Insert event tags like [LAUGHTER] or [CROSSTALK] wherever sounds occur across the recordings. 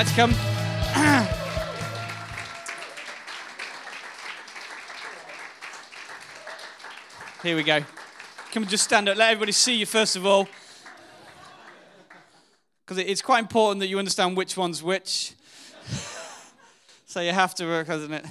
Like to come. Here we go. Come and just stand up. Let everybody see you first of all. Because it's quite important that you understand which one's which. [LAUGHS] so you have to work, hasn't it?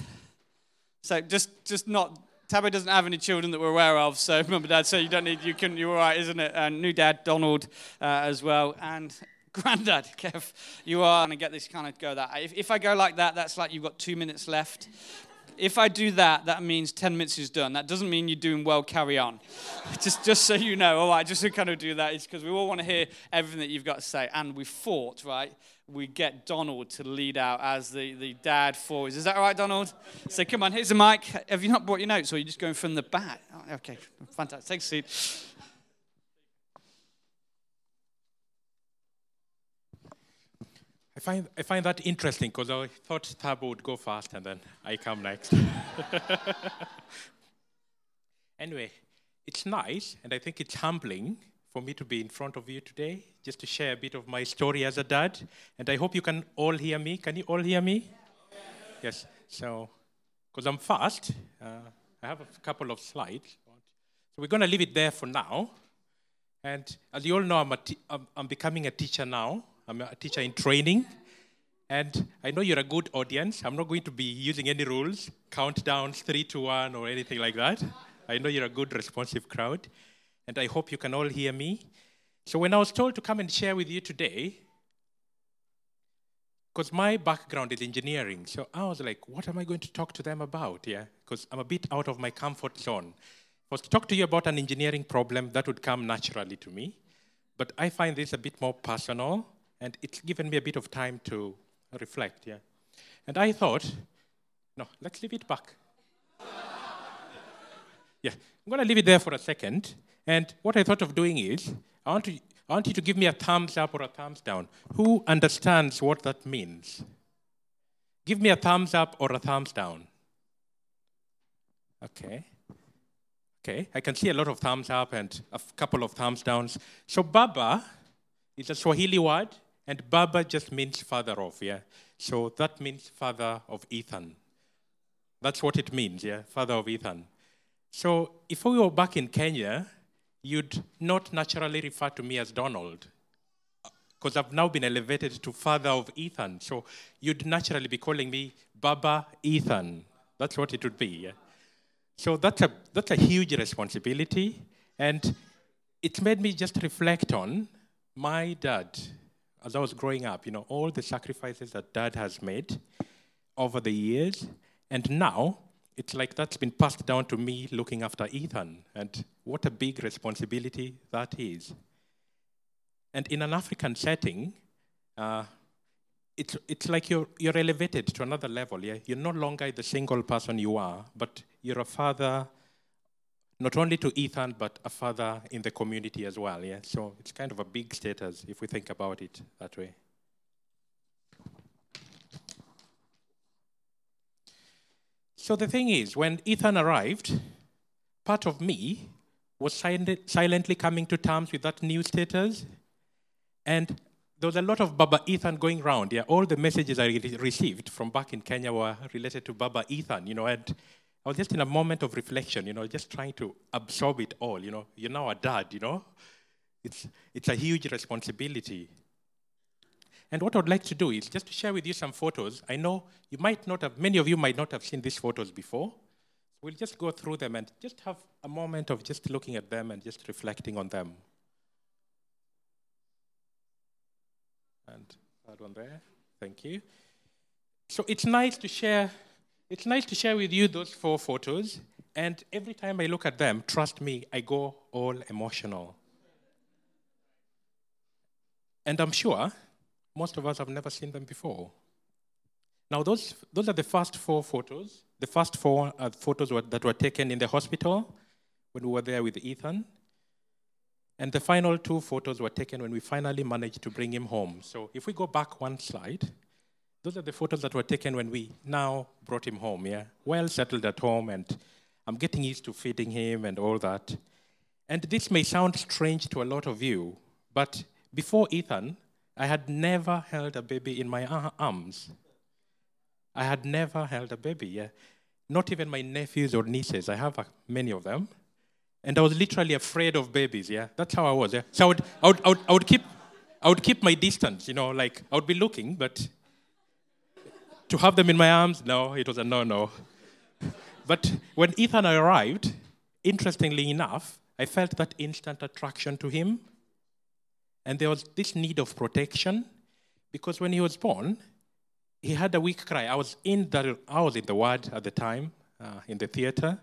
So just, just not. Tabby doesn't have any children that we're aware of, so [LAUGHS] remember, dad, so you don't need, you can, you're all right, isn't it? And new dad, Donald, uh, as well. And [LAUGHS] granddad, Kev, you are going to get this kind of go that. If, if I go like that, that's like you've got two minutes left if I do that, that means 10 minutes is done. That doesn't mean you're doing well, carry on. [LAUGHS] just, just so you know, all right, just to kind of do that is because we all want to hear everything that you've got to say. And we fought, right? We get Donald to lead out as the, the dad for us. Is that all right, Donald? So come on, here's the mic. Have you not brought your notes or are you just going from the back? Oh, okay, fantastic. Take a seat. I find, I find that interesting because I thought Thabo would go first and then I come next. [LAUGHS] anyway, it's nice and I think it's humbling for me to be in front of you today just to share a bit of my story as a dad. And I hope you can all hear me. Can you all hear me? Yes. So, because I'm fast, uh, I have a couple of slides. So we're going to leave it there for now. And as you all know, I'm, t- I'm, I'm becoming a teacher now. I'm a teacher in training. And I know you're a good audience. I'm not going to be using any rules, countdowns, three to one, or anything like that. I know you're a good, responsive crowd. And I hope you can all hear me. So, when I was told to come and share with you today, because my background is engineering, so I was like, what am I going to talk to them about? Yeah, because I'm a bit out of my comfort zone. If I was to talk to you about an engineering problem, that would come naturally to me. But I find this a bit more personal and it's given me a bit of time to reflect, yeah. And I thought, no, let's leave it back. [LAUGHS] yeah, I'm to leave it there for a second. And what I thought of doing is, I want, to, I want you to give me a thumbs up or a thumbs down. Who understands what that means? Give me a thumbs up or a thumbs down. Okay. Okay, I can see a lot of thumbs up and a couple of thumbs downs. So, Baba is a Swahili word and Baba just means father of, yeah? So that means father of Ethan. That's what it means, yeah? Father of Ethan. So if we were back in Kenya, you'd not naturally refer to me as Donald, because I've now been elevated to father of Ethan. So you'd naturally be calling me Baba Ethan. That's what it would be, yeah? So that's a, that's a huge responsibility. And it made me just reflect on my dad as I was growing up, you know, all the sacrifices that dad has made over the years. And now it's like that's been passed down to me looking after Ethan. And what a big responsibility that is. And in an African setting, uh, it's, it's like you're, you're elevated to another level. Yeah? You're no longer the single person you are, but you're a father not only to Ethan, but a father in the community as well. Yeah, so it's kind of a big status if we think about it that way. So the thing is, when Ethan arrived, part of me was silently coming to terms with that new status. And there was a lot of Baba Ethan going around. Yeah, all the messages I received from back in Kenya were related to Baba Ethan, you know, and Was just in a moment of reflection, you know, just trying to absorb it all. You know, you're now a dad, you know. It's, it's a huge responsibility. And what I'd like to do is just to share with you some photos. I know you might not have, many of you might not have seen these photos before. We'll just go through them and just have a moment of just looking at them and just reflecting on them. And that one there. Thank you. So it's nice to share it's nice to share with you those four photos, and every time I look at them, trust me, I go all emotional. And I'm sure most of us have never seen them before. Now, those, those are the first four photos. The first four are photos that were taken in the hospital when we were there with Ethan. And the final two photos were taken when we finally managed to bring him home. So if we go back one slide, those are the photos that were taken when we now brought him home, yeah? Well settled at home, and I'm getting used to feeding him and all that. And this may sound strange to a lot of you, but before Ethan, I had never held a baby in my arms. I had never held a baby, yeah. Not even my nephews or nieces. I have many of them. And I was literally afraid of babies, yeah. That's how I was, yeah. So I would, I would, I would, I would keep, I would keep my distance, you know, like I would be looking, but to have them in my arms, no, it was a no-no. But when Ethan arrived, interestingly enough, I felt that instant attraction to him. And there was this need of protection because when he was born, he had a weak cry. I was in the, I was in the ward at the time, uh, in the theater.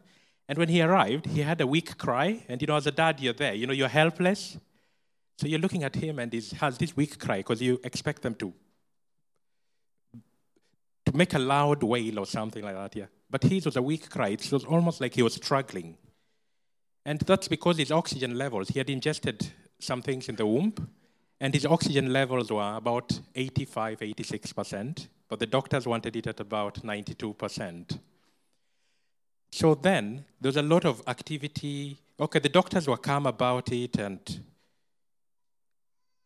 And when he arrived, he had a weak cry. And you know, as a dad, you're there. You know, you're helpless. So you're looking at him and he has this weak cry because you expect them to make a loud wail or something like that, yeah. But his was a weak cry. It was almost like he was struggling. And that's because his oxygen levels, he had ingested some things in the womb, and his oxygen levels were about 85, 86%, but the doctors wanted it at about 92%. So then there's a lot of activity. Okay, the doctors were calm about it, and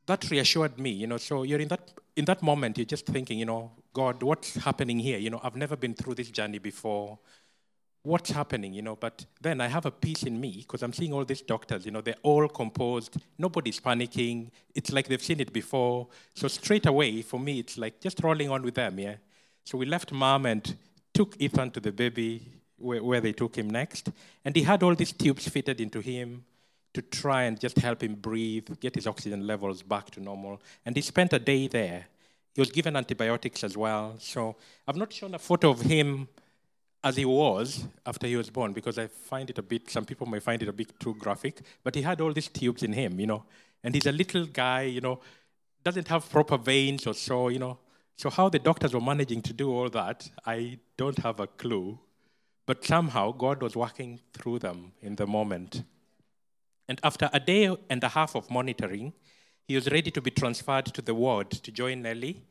that reassured me, you know. So you're in that in that moment, you're just thinking, you know, God, what's happening here? You know, I've never been through this journey before what's happening, you know. But then I have a peace in me because I'm seeing all these doctors, you know, they're all composed. Nobody's panicking. It's like they've seen it before. So straight away, for me, it's like just rolling on with them, yeah. So we left mom and took Ethan to the baby where, where they took him next. And he had all these tubes fitted into him to try and just help him breathe, get his oxygen levels back to normal. And he spent a day there. He was given antibiotics as well. So I've not shown a photo of him as he was after he was born, because I find it a bit, some people may find it a bit too graphic, but he had all these tubes in him, you know, and he's a little guy, you know, doesn't have proper veins or so, you know. So how the doctors were managing to do all that, I don't have a clue. But somehow God was working through them in the moment. And after a day and a half of monitoring, he was ready to be transferred to the ward to join Nellie.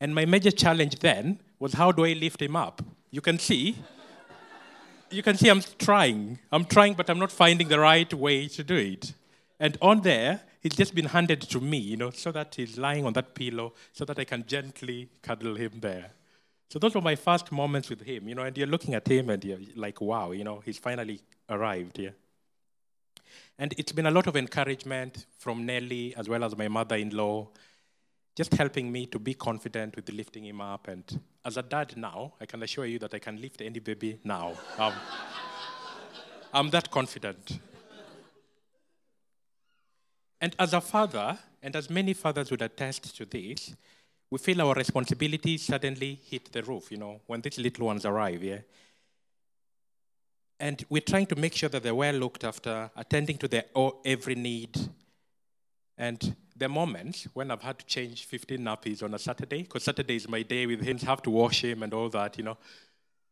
And my major challenge then was how do I lift him up? You can see, you can see I'm trying. I'm trying, but I'm not finding the right way to do it. And on there, he's just been handed to me, you know, so that he's lying on that pillow, so that I can gently cuddle him there. So those were my first moments with him, you know, and you're looking at him and you're like, wow, you know, he's finally arrived here. And it's been a lot of encouragement from Nellie as well as my mother in law just helping me to be confident with lifting him up. And as a dad now, I can assure you that I can lift any baby now. Um, [LAUGHS] I'm that confident. And as a father, and as many fathers would attest to this, we feel our responsibility suddenly hit the roof, you know, when these little ones arrive, yeah? And we're trying to make sure that they're well looked after, attending to their every need. And the moments when I've had to change 15 nappies on a Saturday, because Saturday is my day with him, have to wash him and all that, you know.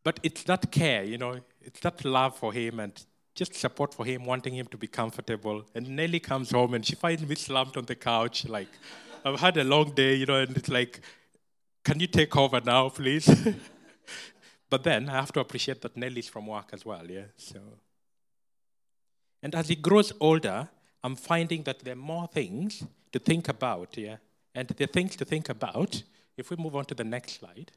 But it's that care, you know, it's that love for him and just support for him, wanting him to be comfortable. And Nellie comes home and she finds me slumped on the couch, like, I've had a long day, you know, and it's like, can you take over now, please? [LAUGHS] but then I have to appreciate that Nellie's from work as well, yeah. So, and as he grows older, I'm finding that there are more things to think about, yeah? And the things to think about, if we move on to the next slide,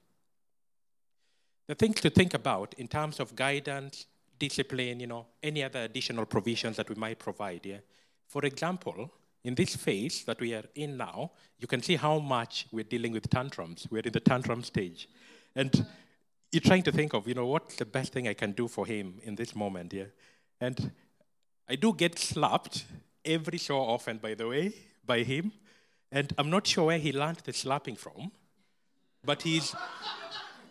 the things to think about in terms of guidance, discipline, you know, any other additional provisions that we might provide, yeah? For example, in this phase that we are in now, you can see how much we're dealing with tantrums. We're in the tantrum stage. And you're trying to think of, you know, what's the best thing I can do for him in this moment, yeah? And I do get slapped every so often, by the way, by him. And I'm not sure where he learned the slapping from, but he's,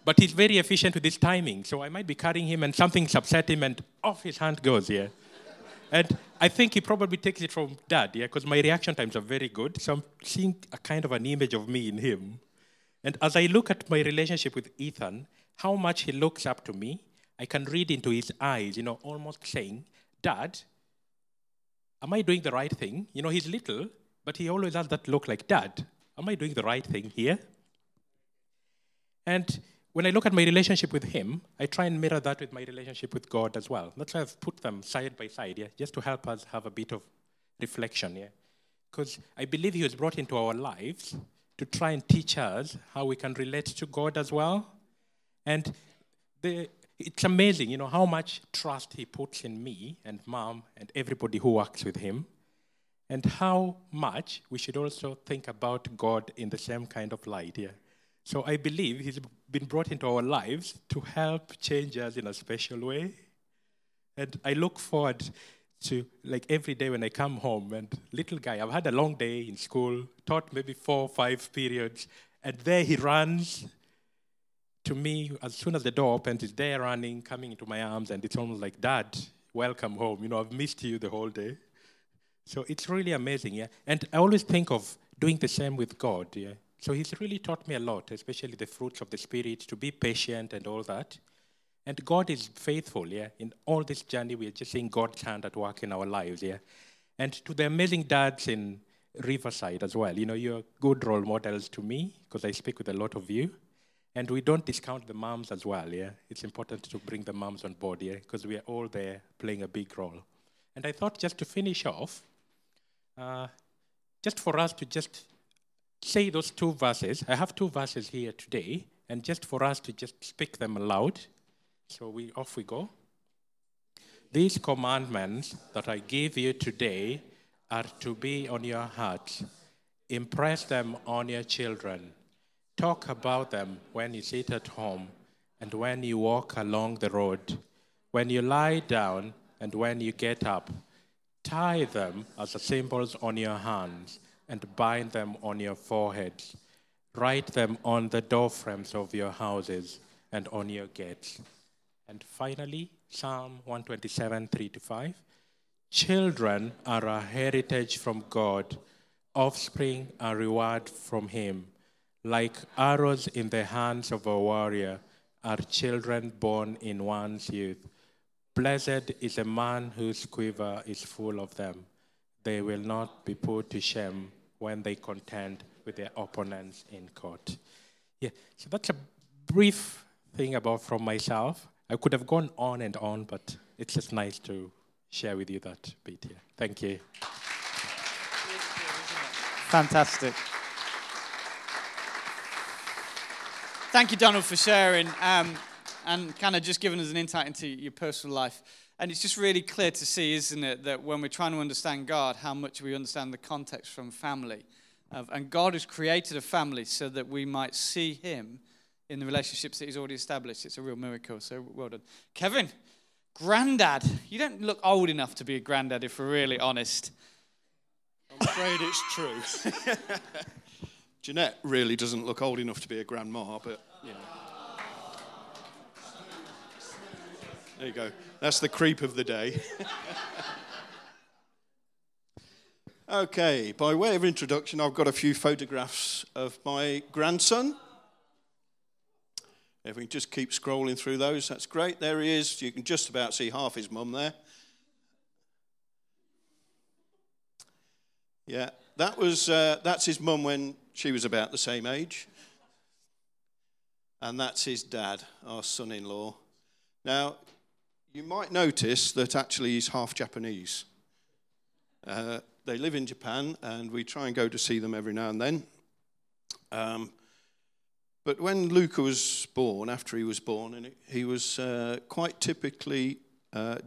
but he's very efficient with his timing. So I might be carrying him and something's upset him and off his hand goes, yeah. And I think he probably takes it from dad, yeah, because my reaction times are very good. So I'm seeing a kind of an image of me in him. And as I look at my relationship with Ethan, how much he looks up to me, I can read into his eyes, you know, almost saying, Dad, am I doing the right thing? You know, he's little, but he always has that look like, Dad, am I doing the right thing here? And when I look at my relationship with him, I try and mirror that with my relationship with God as well. That's why I've put them side by side, yeah, just to help us have a bit of reflection, yeah. because I believe He was brought into our lives to try and teach us how we can relate to God as well. And the, it's amazing, you know, how much trust He puts in me and Mom and everybody who works with Him, and how much we should also think about God in the same kind of light. Yeah. So I believe He's been brought into our lives to help change us in a special way. And I look forward to like every day when I come home and little guy, I've had a long day in school, taught maybe four or five periods, and there he runs to me as soon as the door opens, it's there running, coming into my arms, and it's almost like, Dad, welcome home. You know, I've missed you the whole day. So it's really amazing, yeah. And I always think of doing the same with God, yeah. So he's really taught me a lot, especially the fruits of the Spirit, to be patient and all that. And God is faithful, yeah. In all this journey, we are just seeing God's hand at work in our lives, yeah. And to the amazing dads in Riverside as well, you know, you're good role models to me because I speak with a lot of you. And we don't discount the moms as well, yeah. It's important to bring the moms on board, yeah, because we are all there playing a big role. And I thought just to finish off, uh, just for us to just say those two verses. I have two verses here today, and just for us to just speak them aloud. So we off we go. These commandments that I give you today are to be on your hearts. Impress them on your children. Talk about them when you sit at home and when you walk along the road, when you lie down and when you get up. Tie them as symbols on your hands and bind them on your foreheads. Write them on the doorframes of your houses and on your gates. And finally, Psalm 127, 3 to 5. Children are a heritage from God, offspring a reward from Him. Like arrows in the hands of a warrior are children born in one's youth. Blessed is a man whose quiver is full of them. They will not be put to shame when they contend with their opponents in court. Yeah, so that's a brief thing about from myself. I could have gone on and on, but it's just nice to share with you that bit here. Thank you. Fantastic. Thank you, Donald, for sharing um, and kind of just giving us an insight into your personal life. And it's just really clear to see, isn't it, that when we're trying to understand God, how much we understand the context from family. And God has created a family so that we might see Him in the relationships that He's already established. It's a real miracle. So well done. Kevin, granddad. You don't look old enough to be a granddad, if we're really honest. I'm afraid it's true. [LAUGHS] Jeanette really doesn't look old enough to be a grandma, but you know. There you go. That's the creep of the day. [LAUGHS] okay, by way of introduction, I've got a few photographs of my grandson. If we can just keep scrolling through those, that's great. There he is. You can just about see half his mum there. Yeah, that was uh, that's his mum when she was about the same age, and that's his dad, our son-in-law. Now, you might notice that actually he's half Japanese. Uh, they live in Japan, and we try and go to see them every now and then. Um, but when Luca was born, after he was born, and he was uh, quite typically uh,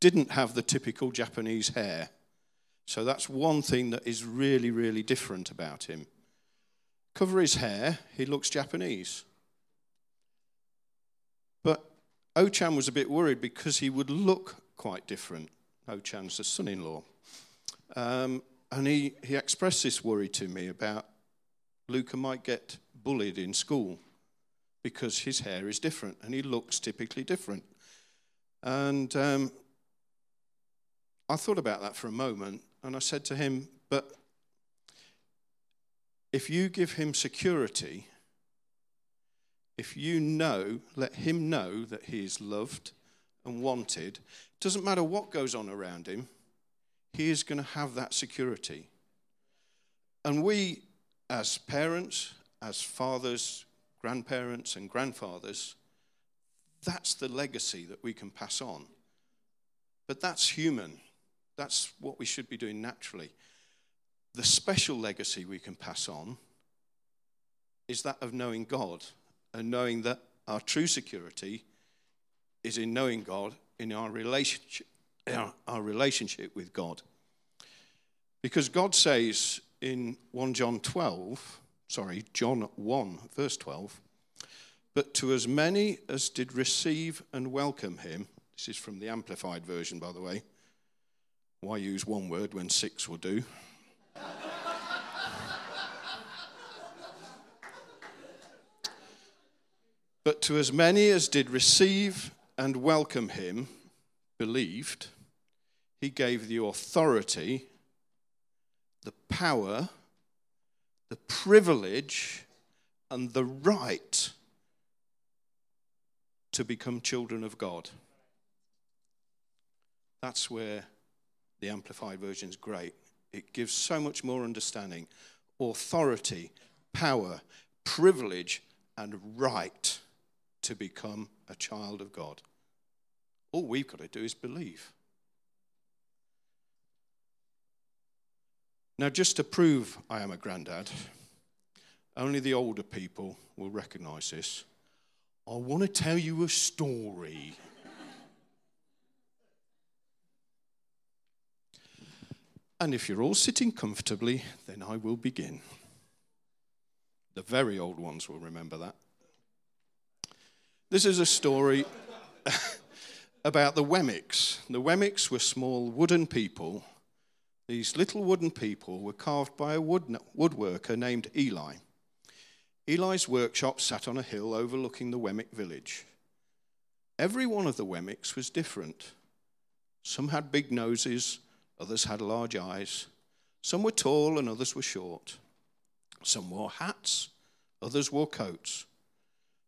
didn't have the typical Japanese hair. So that's one thing that is really, really different about him. Cover his hair, he looks Japanese. But Ochan was a bit worried because he would look quite different. Ochan's the son in law. Um, and he, he expressed this worry to me about Luca might get bullied in school because his hair is different and he looks typically different. And um, I thought about that for a moment and I said to him, But if you give him security, if you know, let him know that he is loved and wanted, doesn't matter what goes on around him, he is going to have that security. And we, as parents, as fathers, grandparents, and grandfathers, that's the legacy that we can pass on. But that's human. That's what we should be doing naturally. the special legacy we can pass on is that of knowing God and knowing that our true security is in knowing God in our relationship, our, our relationship with God. Because God says in 1 John 12, sorry, John 1, verse 12, but to as many as did receive and welcome him, this is from the Amplified Version, by the way. Why use one word when six will do? but to as many as did receive and welcome him, believed, he gave the authority, the power, the privilege, and the right to become children of God. That's where the Amplified Version is great. It gives so much more understanding authority, power, privilege, and right to become a child of God. All we've got to do is believe. Now, just to prove I am a granddad, only the older people will recognize this. I want to tell you a story. And if you're all sitting comfortably, then I will begin. The very old ones will remember that. This is a story [LAUGHS] about the Wemmicks. The Wemmicks were small wooden people. These little wooden people were carved by a wood, woodworker named Eli. Eli's workshop sat on a hill overlooking the Wemmick village. Every one of the Wemmicks was different. Some had big noses, others had large eyes. Some were tall and others were short. Some wore hats, others wore coats.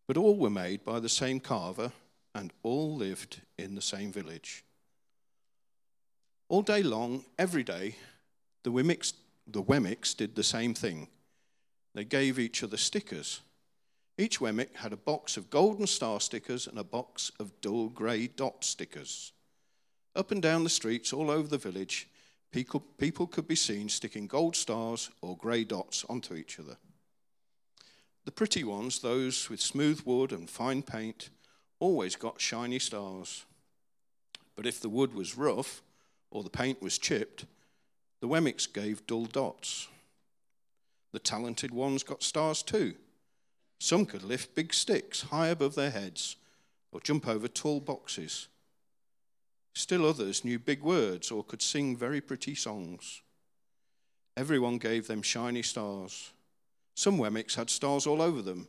But all were made by the same carver and all lived in the same village. All day long, every day, the Wemmicks, the Wemmicks did the same thing. They gave each other stickers. Each Wemmick had a box of golden star stickers and a box of dull grey dot stickers. Up and down the streets all over the village, people, people could be seen sticking gold stars or grey dots onto each other. The pretty ones, those with smooth wood and fine paint, always got shiny stars. But if the wood was rough or the paint was chipped, the Wemmicks gave dull dots. The talented ones got stars too. Some could lift big sticks high above their heads or jump over tall boxes. Still others knew big words or could sing very pretty songs. Everyone gave them shiny stars. Some Wemmicks had stars all over them.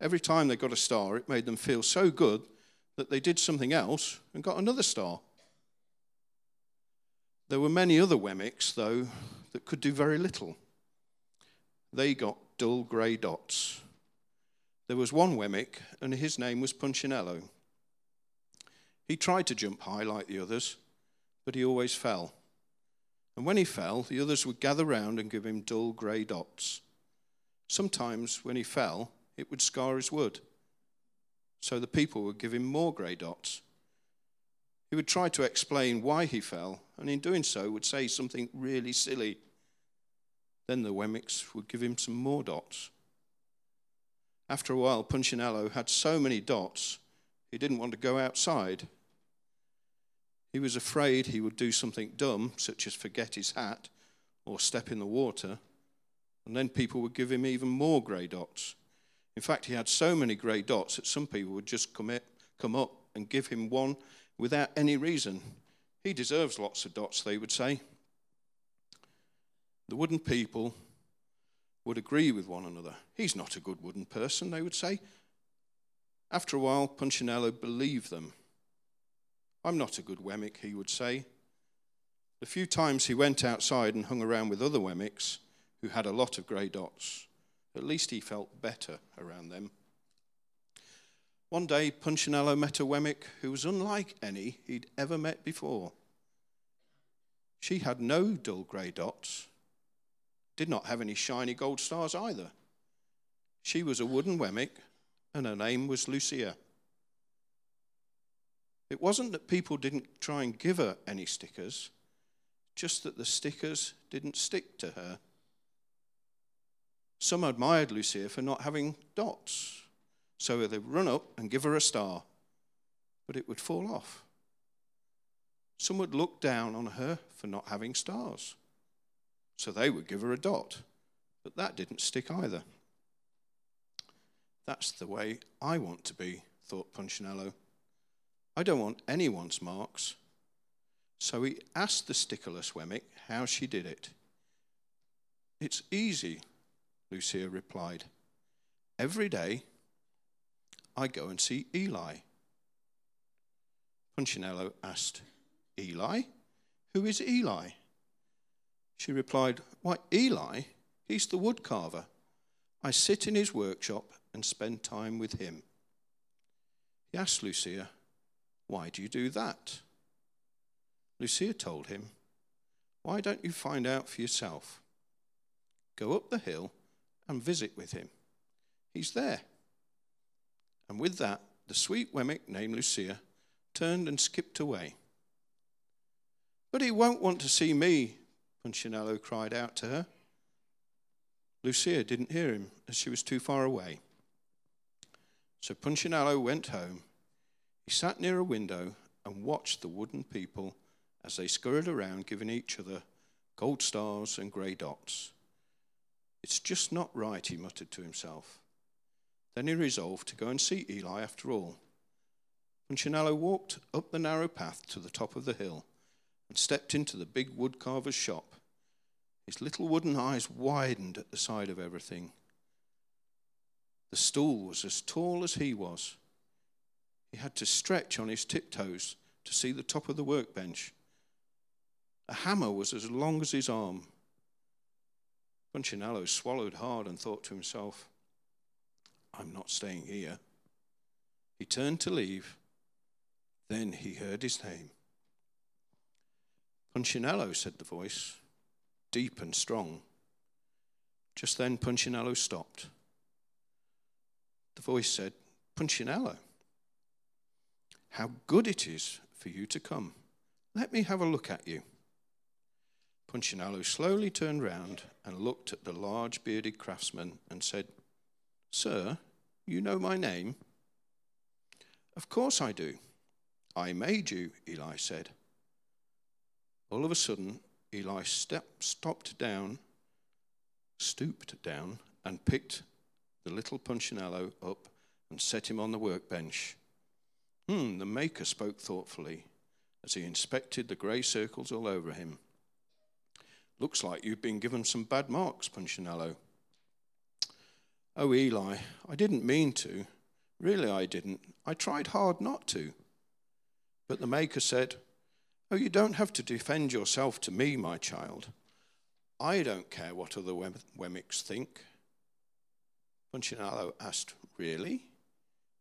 Every time they got a star, it made them feel so good that they did something else and got another star. There were many other Wemmicks, though, that could do very little. They got dull grey dots. There was one Wemmick, and his name was Punchinello. He tried to jump high like the others, but he always fell. And when he fell, the others would gather round and give him dull grey dots. Sometimes, when he fell, it would scar his wood. So the people would give him more grey dots. He would try to explain why he fell, and in doing so, would say something really silly. Then the Wemmicks would give him some more dots. After a while, Punchinello had so many dots, he didn't want to go outside. He was afraid he would do something dumb, such as forget his hat or step in the water, and then people would give him even more grey dots. In fact, he had so many grey dots that some people would just come, up and give him one without any reason. He deserves lots of dots, they would say. The wooden people would agree with one another. He's not a good wooden person, they would say. After a while, Punchinello believed them. I'm not a good Wemmick, he would say. The few times he went outside and hung around with other Wemmicks who had a lot of grey dots, at least he felt better around them. One day, Punchinello met a Wemmick who was unlike any he'd ever met before. She had no dull grey dots, did not have any shiny gold stars either. She was a wooden Wemmick, and her name was Lucia. It wasn't that people didn't try and give her any stickers, just that the stickers didn't stick to her Some admired Lucia for not having dots, so they'd run up and give her a star, but it would fall off. Some would look down on her for not having stars, so they would give her a dot, but that didn't stick either. That's the way I want to be, thought Punchinello. I don't want anyone's marks. So he asked the stickerless Wemmick how she did it. It's easy, Lucia replied. Every day I go and see Eli. Punchinello asked, Eli? Who is Eli? She replied, Why, Eli, he's the woodcarver. I sit in his workshop and spend time with him. He asked Lucia, Why do you do that? Lucia told him, Why don't you find out for yourself? Go up the hill and visit with him. He's there. And with that, the sweet Wemmick named Lucia turned and skipped away. But he won't want to see me, Punchinello cried out to her. Lucia didn't hear him as she was too far away. So Punchinello went home. He sat near a window and watched the wooden people as they scurried around, giving each other gold stars and grey dots. It's just not right, he muttered to himself. Then he resolved to go and see Eli after all. Punchinello walked up the narrow path to the top of the hill and stepped into the big woodcarver's shop. His little wooden eyes widened at the sight of everything. The stool was as tall as he was. He had to stretch on his tiptoes to see the top of the workbench. A hammer was as long as his arm. Punchinello swallowed hard and thought to himself, I'm not staying here. He turned to leave. Then he heard his name. Punchinello, said the voice, deep and strong. Just then Punchinello stopped. The voice said, Punchinello, how good it is for you to come. Let me have a look at you. Punchinello slowly turned round and looked at the large bearded craftsman and said, Sir, you know my name? Of course I do. I made you, Eli said. All of a sudden, Eli step, stopped down, stooped down, and picked the little Punchinello up and set him on the workbench. Hmm, the maker spoke thoughtfully as he inspected the grey circles all over him. Looks like you've been given some bad marks, Punchinello. Oh, Eli, I didn't mean to. Really, I didn't. I tried hard not to. But the Maker said, Oh, you don't have to defend yourself to me, my child. I don't care what other Wemmicks think. Punchinello asked, Really?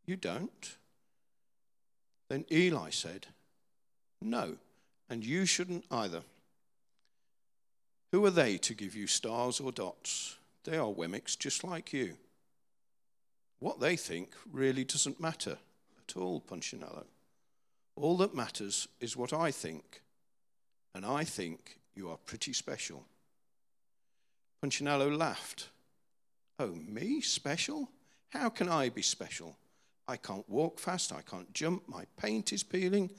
You don't? Then Eli said, No, and you shouldn't either. Who are they to give you stars or dots? They are Wemmicks just like you. What they think really doesn't matter at all, Punchinello. All that matters is what I think, and I think you are pretty special. Punchinello laughed. Oh, me? Special? How can I be special? I can't walk fast, I can't jump, my paint is peeling,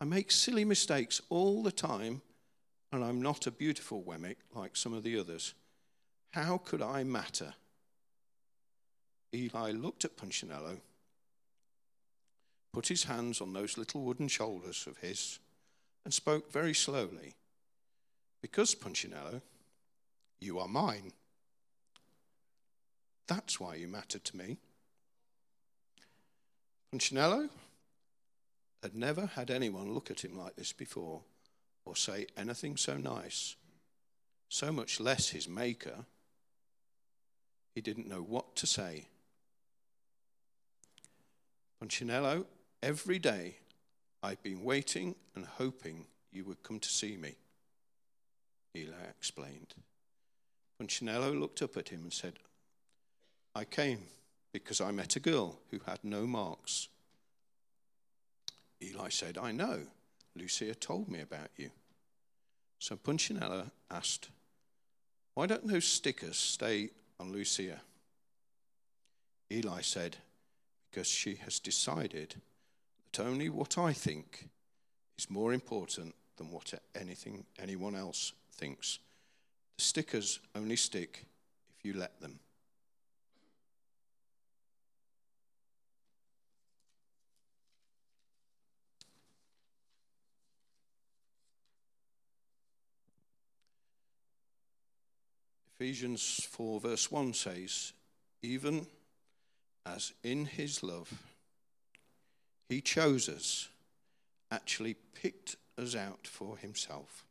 I make silly mistakes all the time, and I'm not a beautiful Wemmick like some of the others. How could I matter? Eli looked at Punchinello, put his hands on those little wooden shoulders of his, and spoke very slowly. Because, Punchinello, you are mine. That's why you matter to me. Punchinello had never had anyone look at him like this before or say anything so nice, so much less his maker. He didn't know what to say. Punchinello, every day I've been waiting and hoping you would come to see me, Eli explained. Punchinello looked up at him and said, I came because I met a girl who had no marks. Eli said, I know. Lucia told me about you. So Punchinello asked, Why don't those stickers stay on Lucia. Eli said, Because she has decided that only what I think is more important than what anything anyone else thinks. The stickers only stick if you let them. Ephesians 4, verse 1 says, Even as in his love he chose us, actually picked us out for himself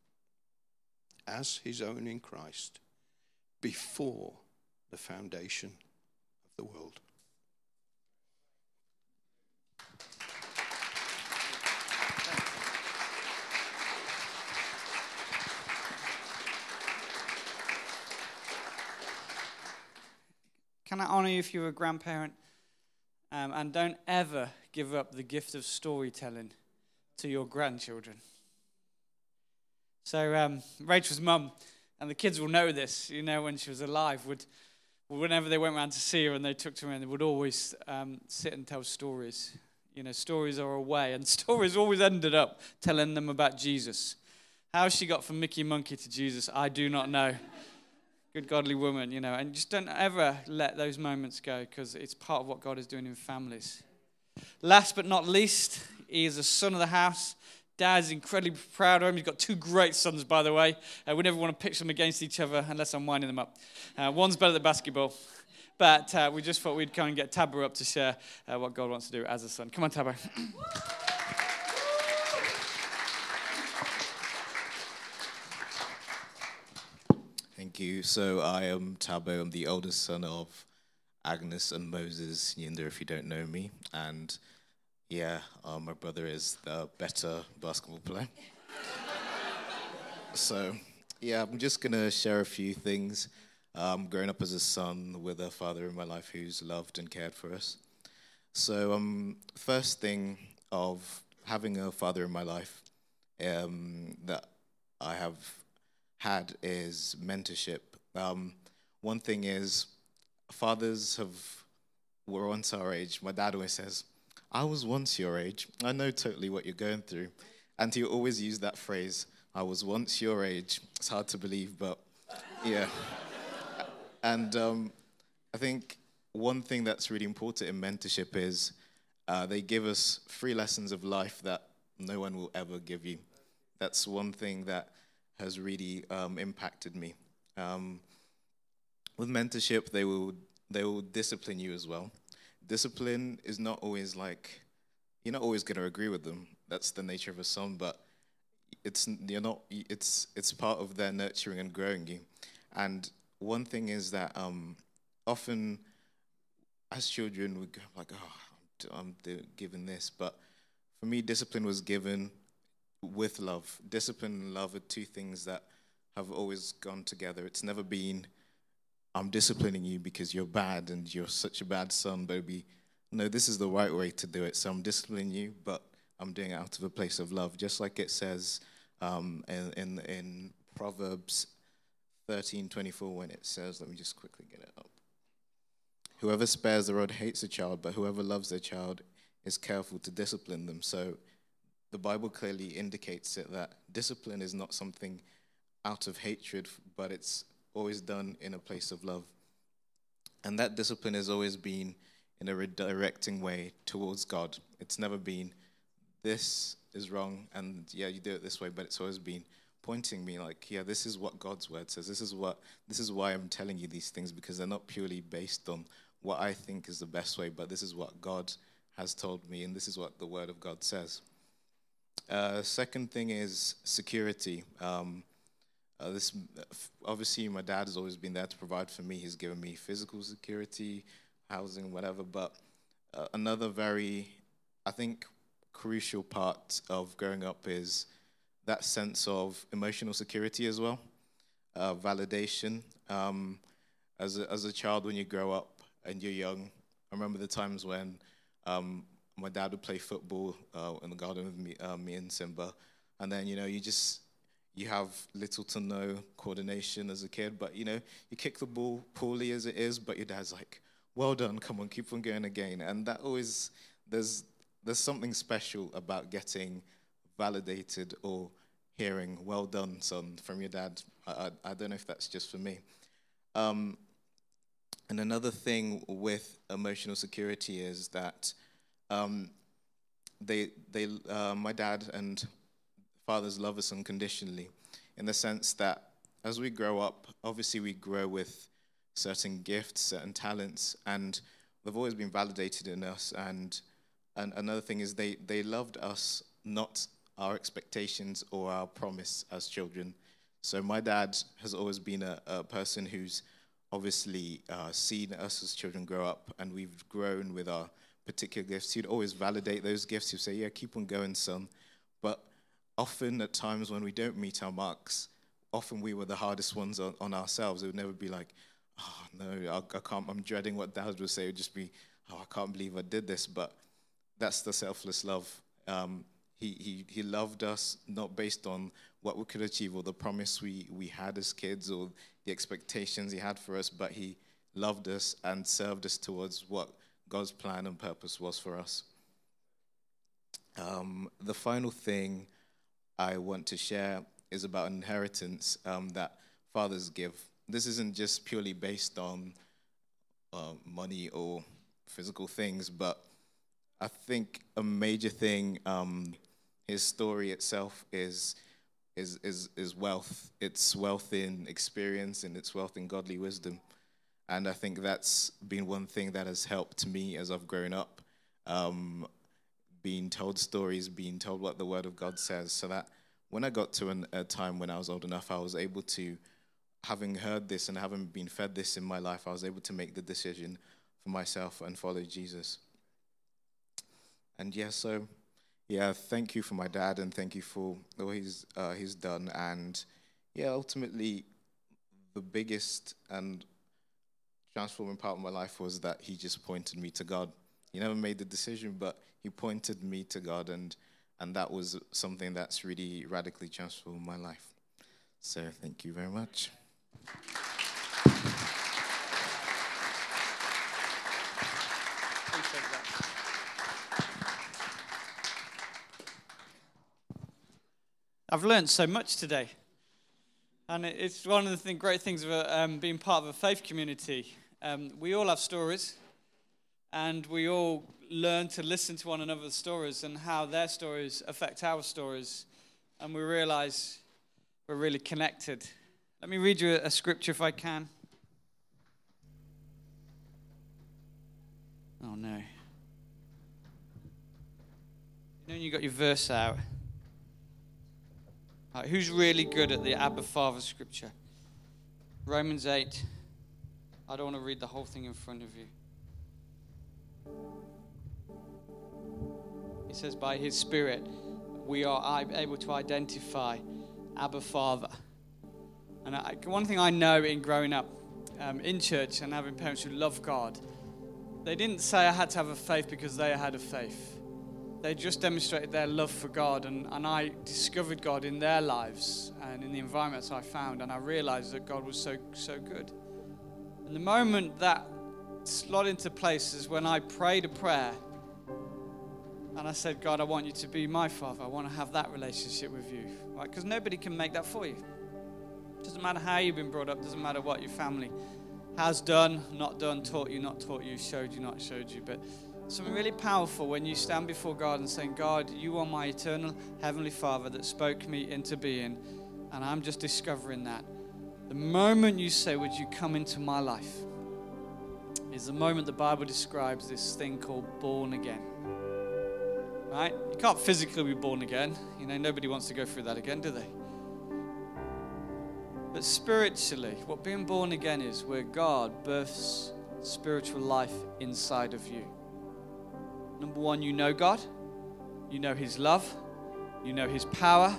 as his own in Christ before the foundation of the world. Can I honor you if you're a grandparent? Um, and don't ever give up the gift of storytelling to your grandchildren. So, um, Rachel's mum, and the kids will know this, you know, when she was alive, would, whenever they went around to see her and they took to her, they would always um, sit and tell stories. You know, stories are a way, and [LAUGHS] stories always ended up telling them about Jesus. How she got from Mickey Monkey to Jesus, I do not know good godly woman, you know, and just don't ever let those moments go because it's part of what God is doing in families. Last but not least, he is a son of the house. Dad's incredibly proud of him. He's got two great sons, by the way. Uh, we never want to pitch them against each other unless I'm winding them up. Uh, one's better at basketball. But uh, we just thought we'd come and get Tabo up to share uh, what God wants to do as a son. Come on, Tabo. [LAUGHS] Thank you. So I am Tabo. I'm the oldest son of Agnes and Moses Yinder, if you don't know me. And yeah, uh, my brother is the better basketball player. [LAUGHS] so yeah, I'm just going to share a few things. Um, growing up as a son with a father in my life who's loved and cared for us. So, um, first thing of having a father in my life um, that I have had is mentorship. Um, one thing is, fathers have were once our age. My dad always says, "I was once your age. I know totally what you're going through," and he always used that phrase, "I was once your age." It's hard to believe, but yeah. [LAUGHS] and um, I think one thing that's really important in mentorship is uh, they give us free lessons of life that no one will ever give you. That's one thing that has really um, impacted me. Um, with mentorship, they will they will discipline you as well. Discipline is not always like you're not always going to agree with them. That's the nature of a son, but it's you're not. It's it's part of their nurturing and growing you. And one thing is that um, often, as children, we go like, "Oh, I'm, I'm given this," but for me, discipline was given with love. Discipline and love are two things that have always gone together. It's never been, I'm disciplining you because you're bad and you're such a bad son, baby. No, this is the right way to do it. So I'm disciplining you, but I'm doing it out of a place of love, just like it says um, in, in, in Proverbs 13:24 when it says, let me just quickly get it up. Whoever spares the rod hates a child, but whoever loves their child is careful to discipline them. So the Bible clearly indicates it that discipline is not something out of hatred, but it's always done in a place of love. And that discipline has always been in a redirecting way towards God. It's never been, this is wrong, and yeah, you do it this way, but it's always been pointing me like, yeah, this is what God's word says. This is what this is why I'm telling you these things because they're not purely based on what I think is the best way, but this is what God has told me, and this is what the word of God says. Uh, second thing is security. Um, uh, this obviously my dad has always been there to provide for me. He's given me physical security, housing, whatever. But uh, another very, I think, crucial part of growing up is that sense of emotional security as well, uh, validation. Um, as a, as a child, when you grow up and you're young, I remember the times when um, my dad would play football uh, in the garden with me, uh, me and Simba, and then you know you just you have little to no coordination as a kid, but you know, you kick the ball poorly as it is, but your dad's like, well done, come on, keep on going again. And that always, there's, there's something special about getting validated or hearing, well done, son, from your dad. I, I, I don't know if that's just for me. Um, and another thing with emotional security is that um, they, they, uh, my dad and fathers love us unconditionally in the sense that as we grow up, obviously we grow with certain gifts, certain talents, and they've always been validated in us. And, and another thing is they, they loved us, not our expectations or our promise as children. So my dad has always been a, a person who's obviously uh, seen us as children grow up, and we've grown with our particular gifts. He'd always validate those gifts. He'd say, "Yeah, keep on going, son." But often, at times when we don't meet our marks, often we were the hardest ones on, on ourselves. It would never be like, "Oh no, I, I can't." I'm dreading what Dad would say. It would just be, "Oh, I can't believe I did this." But that's the selfless love. Um, he, he, he loved us not based on what we could achieve or the promise we, we had as kids or the expectations he had for us, but he loved us and served us towards what God's plan and purpose was for us. Um, the final thing I want to share is about inheritance um, that fathers give. This isn't just purely based on uh, money or physical things, but I think a major thing um, his story itself is is is is wealth. It's wealth in experience and it's wealth in godly wisdom. And I think that's been one thing that has helped me as I've grown up, um, being told stories, being told what the Word of God says, so that when I got to an, a time when I was old enough, I was able to, having heard this and having been fed this in my life, I was able to make the decision for myself and follow Jesus. And yeah, so yeah, thank you for my dad, and thank you for all he's uh, he's done. And yeah, ultimately, the biggest and transforming part of my life was that he just pointed me to God. He never made the decision, but he pointed me to God, and and that was something that's really radically transformed my life. So thank you very much. I've learned so much today. And it's one of the thing, great things of um, being part of a faith community. Um, we all have stories, and we all learn to listen to one another's stories and how their stories affect our stories. And we realize we're really connected. Let me read you a scripture if I can. Oh, no. You know, you got your verse out. Right, who's really good at the Abba Father scripture? Romans 8. I don't want to read the whole thing in front of you. It says, by his Spirit, we are able to identify Abba Father. And I, one thing I know in growing up um, in church and having parents who love God, they didn't say I had to have a faith because they had a faith they just demonstrated their love for God, and, and I discovered God in their lives and in the environments I found, and I realized that God was so, so good. And the moment that slot into place is when I prayed a prayer and I said, God, I want you to be my father. I want to have that relationship with you. Right? Because nobody can make that for you. Doesn't matter how you've been brought up, doesn't matter what your family has done, not done, taught you, not taught you, showed you, not showed you. But something really powerful when you stand before God and saying, God, you are my eternal Heavenly Father that spoke me into being, and I'm just discovering that. The moment you say, Would you come into my life? is the moment the Bible describes this thing called born again. Right? You can't physically be born again. You know, nobody wants to go through that again, do they? But spiritually, what being born again is where God births spiritual life inside of you. Number one, you know God, you know His love, you know His power,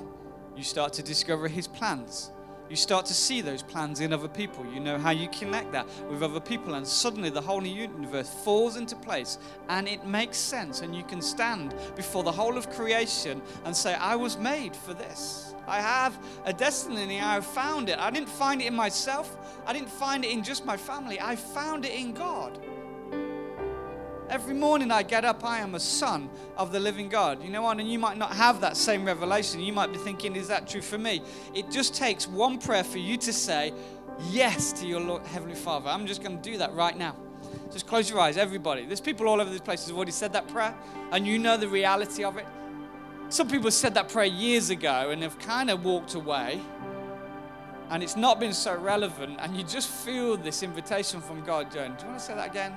you start to discover His plans. You start to see those plans in other people. You know how you connect that with other people, and suddenly the whole universe falls into place and it makes sense. And you can stand before the whole of creation and say, I was made for this. I have a destiny. I have found it. I didn't find it in myself. I didn't find it in just my family. I found it in God. Every morning I get up, I am a son of the living God. You know what? And you might not have that same revelation. You might be thinking, is that true for me? It just takes one prayer for you to say yes to your Lord, Heavenly Father. I'm just going to do that right now. Just close your eyes, everybody. There's people all over this place who've already said that prayer, and you know the reality of it. Some people said that prayer years ago and have kind of walked away, and it's not been so relevant, and you just feel this invitation from God, Joan. Do you want to say that again?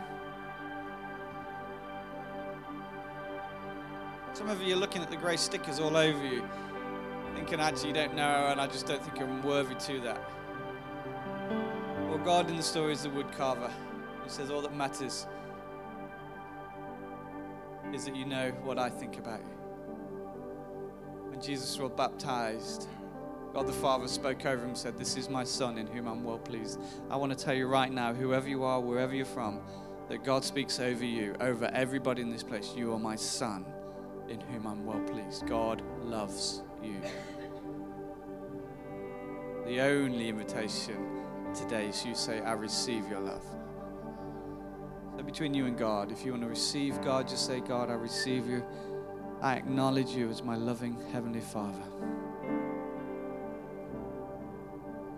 Some of you are looking at the grey stickers all over you, thinking, actually, you don't know, and I just don't think I'm worthy to that. Well, God in the story is the woodcarver. He says, All that matters is that you know what I think about you. When Jesus was baptized, God the Father spoke over him and said, This is my Son in whom I'm well pleased. I want to tell you right now, whoever you are, wherever you're from, that God speaks over you, over everybody in this place. You are my Son in whom I'm well pleased. God loves you. The only invitation today is you say, I receive your love. So between you and God, if you want to receive God, just say, God, I receive you. I acknowledge you as my loving Heavenly Father.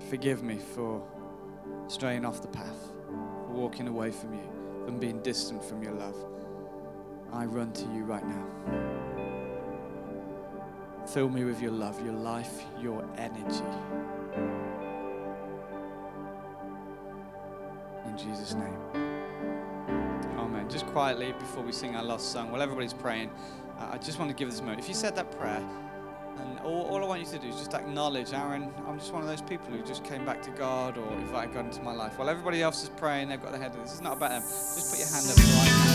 Forgive me for straying off the path, for walking away from you, from being distant from your love. I run to you right now. Fill me with your love, your life, your energy. In Jesus' name. Amen. Just quietly before we sing our last song, while everybody's praying, uh, I just want to give this moment. If you said that prayer, and all, all, I want you to do is just acknowledge, Aaron, I'm just one of those people who just came back to God or invited God into my life. While everybody else is praying, they've got their head, in. this is not about them. Just put your hand up right now.